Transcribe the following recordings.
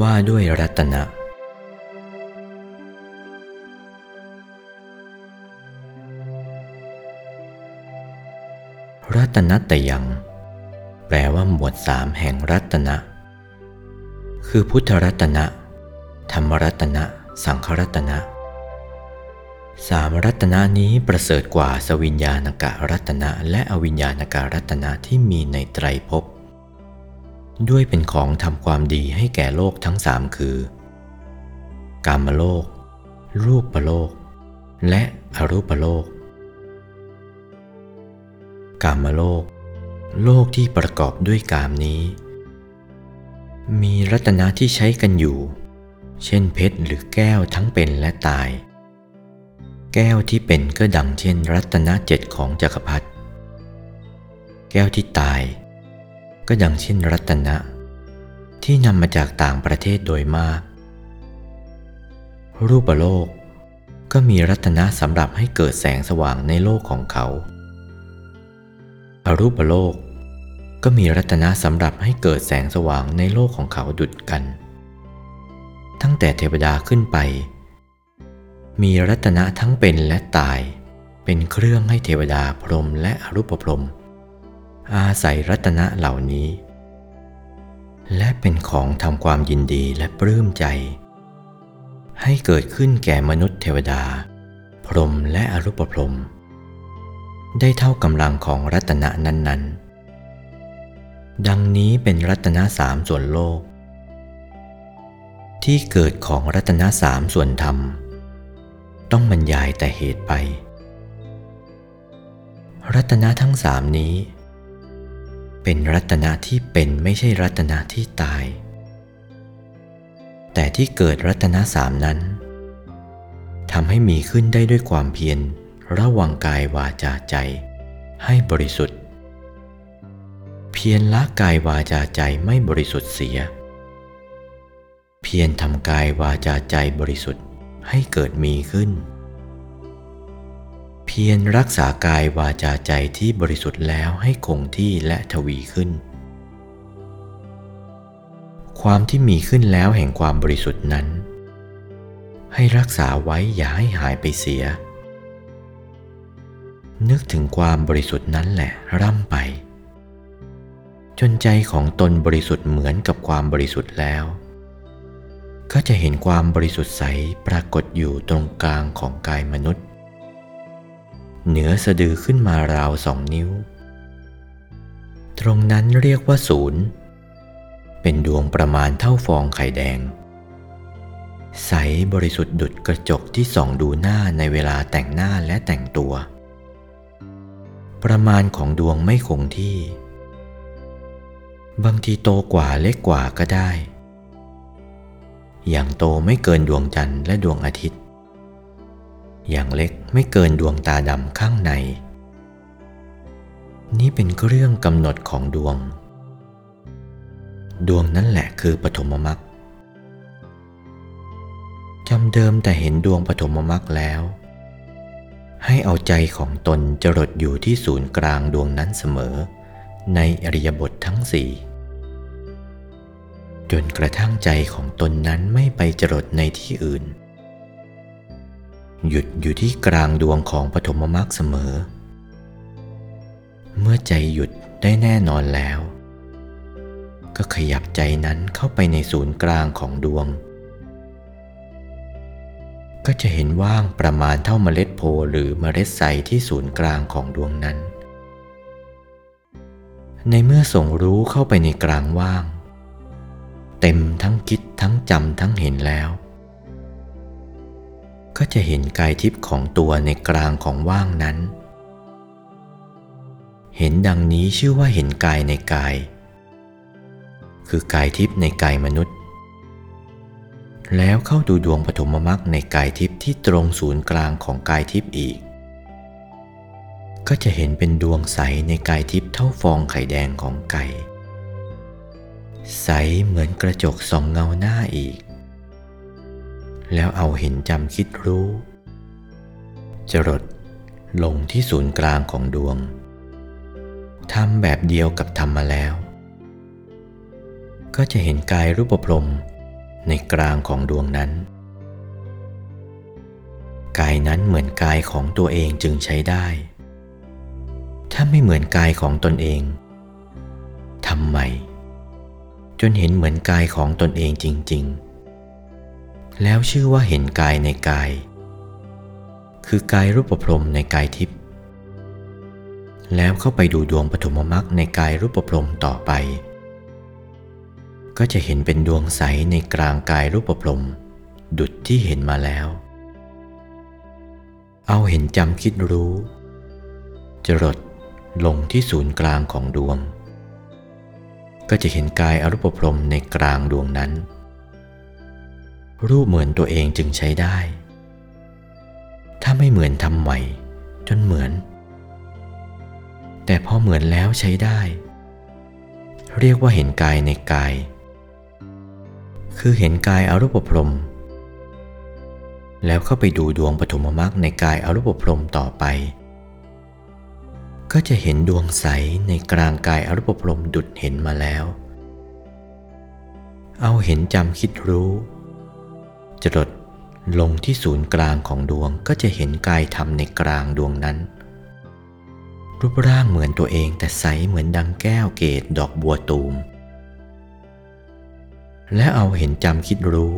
ว่าด้วยรัตนะรัตนตยัง แปลว่าหมวดสามแห่งรัตนะ คือพุทธรัตนะ ธรรมรัตนะ สังขรัตนะสามรัตนะนี้ประเสริฐกว่าสวิญญาณกะรัตนะและอวิญญาณกะรัตนะที่มีในไตรภพ ด้วยเป็นของทำความดีให้แก่โลกทั้งสามคือ กามโลก รูปโลก และอรูปโลก กามโลก โลกที่ประกอบด้วยกามนี้ มีรัตนะที่ใช้กันอยู่ เช่นเพชรหรือแก้วทั้งเป็นและตาย แก้วที่เป็นก็ดังเช่น รัตนะเจ็ดของจักรพรรดิแก้วที่ตาย ก็ดังเช่นรัตนะ ที่นำมาจากต่างประเทศโดยมาก รูปโลกก็มีรัตนะสำหรับให้เกิดแสงสว่างในโลกของเขา อรูปโลกก็มีรัตนะสำหรับให้เกิดแสงสว่างในโลกของเขาดุดกัน ตั้งแต่เทวดาขึ้นไป มีรัตนะทั้งเป็นและตาย เป็นเครื่องให้เทวดาพรหมและอรูปพรหม อาศัยรัตนะเหล่านี้ และเป็นของทำความยินดีและปลื้มใจ ให้เกิดขึ้นแก่มนุษย์เทวดา พรหมและอรูปพรหมได้เท่ากำลังของรัตนะนั้น ๆ ดังนี้เป็นรัตนะสามส่วนโลก ที่เกิดของรัตนะสามส่วนธรรม ต้องบรรยายแต่เหตุไป รัตนะทั้งสามนี้ เป็นรัตนะที่เป็นไม่ใช่รัตนะที่ตาย แต่ที่เกิดรัตนะสามนั้นทำให้มีขึ้นได้ด้วยความเพียรระวังกายวาจาใจ ให้บริสุทธิ์ เพียรละกายวาจาใจไม่บริสุทธิ์เสีย เพียรทำกายวาจาใจบริสุทธิ์ให้เกิดมีขึ้น เพียรรักษากายวาจาใจที่บริสุทธิ์แล้วให้คงที่และทวีขึ้น ความที่มีขึ้นแล้วแห่งความบริสุทธิ์นั้น ให้รักษาไว้อย่าให้หายไปเสีย นึกถึงความบริสุทธิ์นั้นแหละร่ำไป จนใจของตนบริสุทธิ์เหมือนกับความบริสุทธิ์แล้ว ก็จะเห็นความบริสุทธิ์ใสปรากฏอยู่ตรงกลางของกายมนุษย์ เหนือสะดือขึ้นมาราวสองนิ้ว ตรงนั้นเรียกว่าศูนย์ เป็นดวงประมาณเท่าฟองไข่แดง ใสบริสุทธิ์ดุดกระจกที่ส่องดูหน้าในเวลาแต่งหน้าและแต่งตัว ประมาณของดวงไม่คงที่ บางทีโตกว่าเล็กกว่าก็ได้ อย่างโตไม่เกินดวงจันทร์และดวงอาทิตย์ อย่างเล็กไม่เกินดวงตาดำข้างใน นี่เป็นเรื่องกำหนดของดวง ดวงนั้นแหละคือปฐมมรรคจำเดิมแต่เห็นดวงปฐมมรรคแล้ว ให้เอาใจของตนจรดอยู่ที่ศูนย์กลางดวงนั้นเสมอ ในอริยบททั้งสี่จนกระทั่งใจของตนนั้นไม่ไปจรดในที่อื่น หยุดอยู่ที่กลางดวงของปฐมมรรคเสมอ เมื่อใจหยุดได้แน่นอนแล้ว ก็ขยับใจนั้นเข้าไปในศูนย์กลางของดวง ก็จะเห็นว่างประมาณเท่าเมล็ดโพหรือเมล็ดใสที่ศูนย์กลางของดวงนั้น ในเมื่อส่งรู้เข้าไปในกลางว่าง เต็มทั้งคิดทั้งจำทั้งเห็นแล้ว ก็จะเห็นกายทิพย์ของตัวในกลางของว่างนั้น เห็นดังนี้ชื่อว่าเห็นกายในกาย คือกายทิพย์ในกายมนุษย์ แล้วเข้าดูดวงปฐมมรรคในกายทิพย์ที่ตรงศูนย์กลางของกายทิพย์อีก ก็จะเห็นเป็นดวงใสในกายทิพย์เท่าฟองไข่แดงของไก่ ใสเหมือนกระจกส่องเงาหน้าอีก แล้วเอาเห็นจำคิดรู้ จรดลงที่ศูนย์กลางของดวงทำแบบเดียวกับทำมาแล้ว ก็จะเห็นกายรูปพรหมในกลางของดวงนั้น กายนั้นเหมือนกายของตัวเองจึงใช้ได้ ถ้าไม่เหมือนกายของตนเองทำไมจนเห็นเหมือนกายของตนเองจริง ๆ แล้วชื่อว่าเห็นกายในกาย คือกายรูปพรมในกายทิพย์แล้วเข้าไปดูดวงปฐมมรรคในกายรูปพรมต่อไป ก็จะเห็นเป็นดวงใสในกลางกายรูปพรมดุดที่เห็นมาแล้ว เอาเห็นจำคิดรู้ จรดลงที่ศูนย์กลางของดวง ก็จะเห็นกายอรูปพรมในกลางดวงนั้น รูปเหมือนตัวเองจึงใช้ได้ ถ้าไม่เหมือนทำใหม่ จนเหมือน แต่พอเหมือนแล้วใช้ได้ เรียกว่าเห็นกายในกาย คือเห็นกายอรูปพรม แล้วเข้าไปดูดวงปฐมมรรคในกายอรูปพรมต่อไป ก็จะเห็นดวงใสในกลางกายอรูปพรมดุดเห็นมาแล้ว เอาเห็นจำคิดรู้ จรดลงที่ศูนย์กลางของดวงก็จะเห็นกายธรรมในกลางดวงนั้น รูปร่างเหมือนตัวเองแต่ใสเหมือนดังแก้วเกตดอกบัวตูม และเอาเห็นจำคิดรู้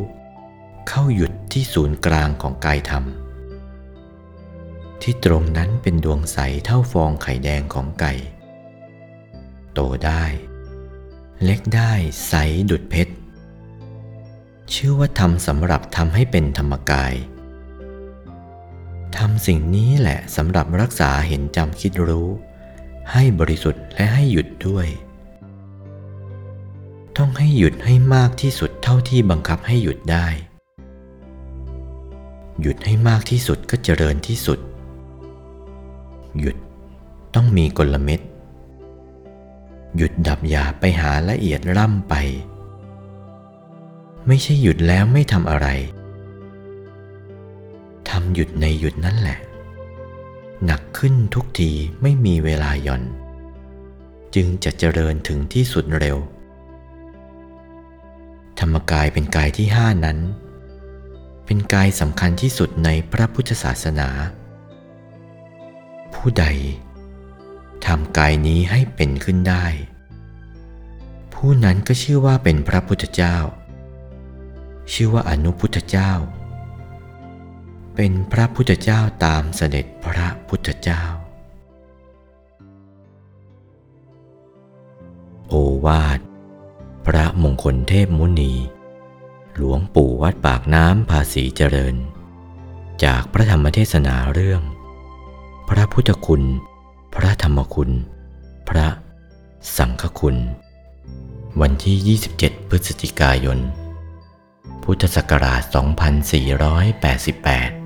เข้าหยุดที่ศูนย์กลางของกายธรรม ที่ตรงนั้นเป็นดวงใสเท่าฟองไข่แดงของไก่ โตได้ เล็กได้ใสดุดเพชร ชื่อว่าทำสำหรับทำให้เป็นธรรมกายทำสิ่งนี้แหละสำหรับรักษาเห็นจำคิดรู้ ให้บริสุทธิ์และให้หยุดด้วย ต้องให้หยุดให้มากที่สุดเท่าที่บังคับให้หยุดได้ หยุดให้มากที่สุดก็เจริญที่สุด หยุดต้องมีกลเม็ดหยุดดับยาไปหาละเอียดร่ำไป ไม่ใช่หยุดแล้วไม่ทำอะไรทำหยุดในหยุดนั่นแหละ หนักขึ้นทุกทีไม่มีเวลาหย่อน จึงจะเจริญถึงที่สุดเร็ว ธรรมกายเป็นกายที่ห้านั้น เป็นกายสำคัญที่สุดในพระพุทธศาสนา ผู้ใดทำกายนี้ให้เป็นขึ้นได้ ผู้นั้นก็ชื่อว่าเป็นพระพุทธเจ้า ชื่อว่าอนุพุทธเจ้า เป็นพระพุทธเจ้าตามเสด็จพระพุทธเจ้า โอวาท พระมงคลเทพมุนี หลวงปู่วัดปากน้ำภาษีเจริญ จากพระธรรมเทศนาเรื่อง พระพุทธคุณ พระธรรมคุณ พระสังฆคุณ วันที่ 27 พฤศจิกายน พุทธศักราช 2488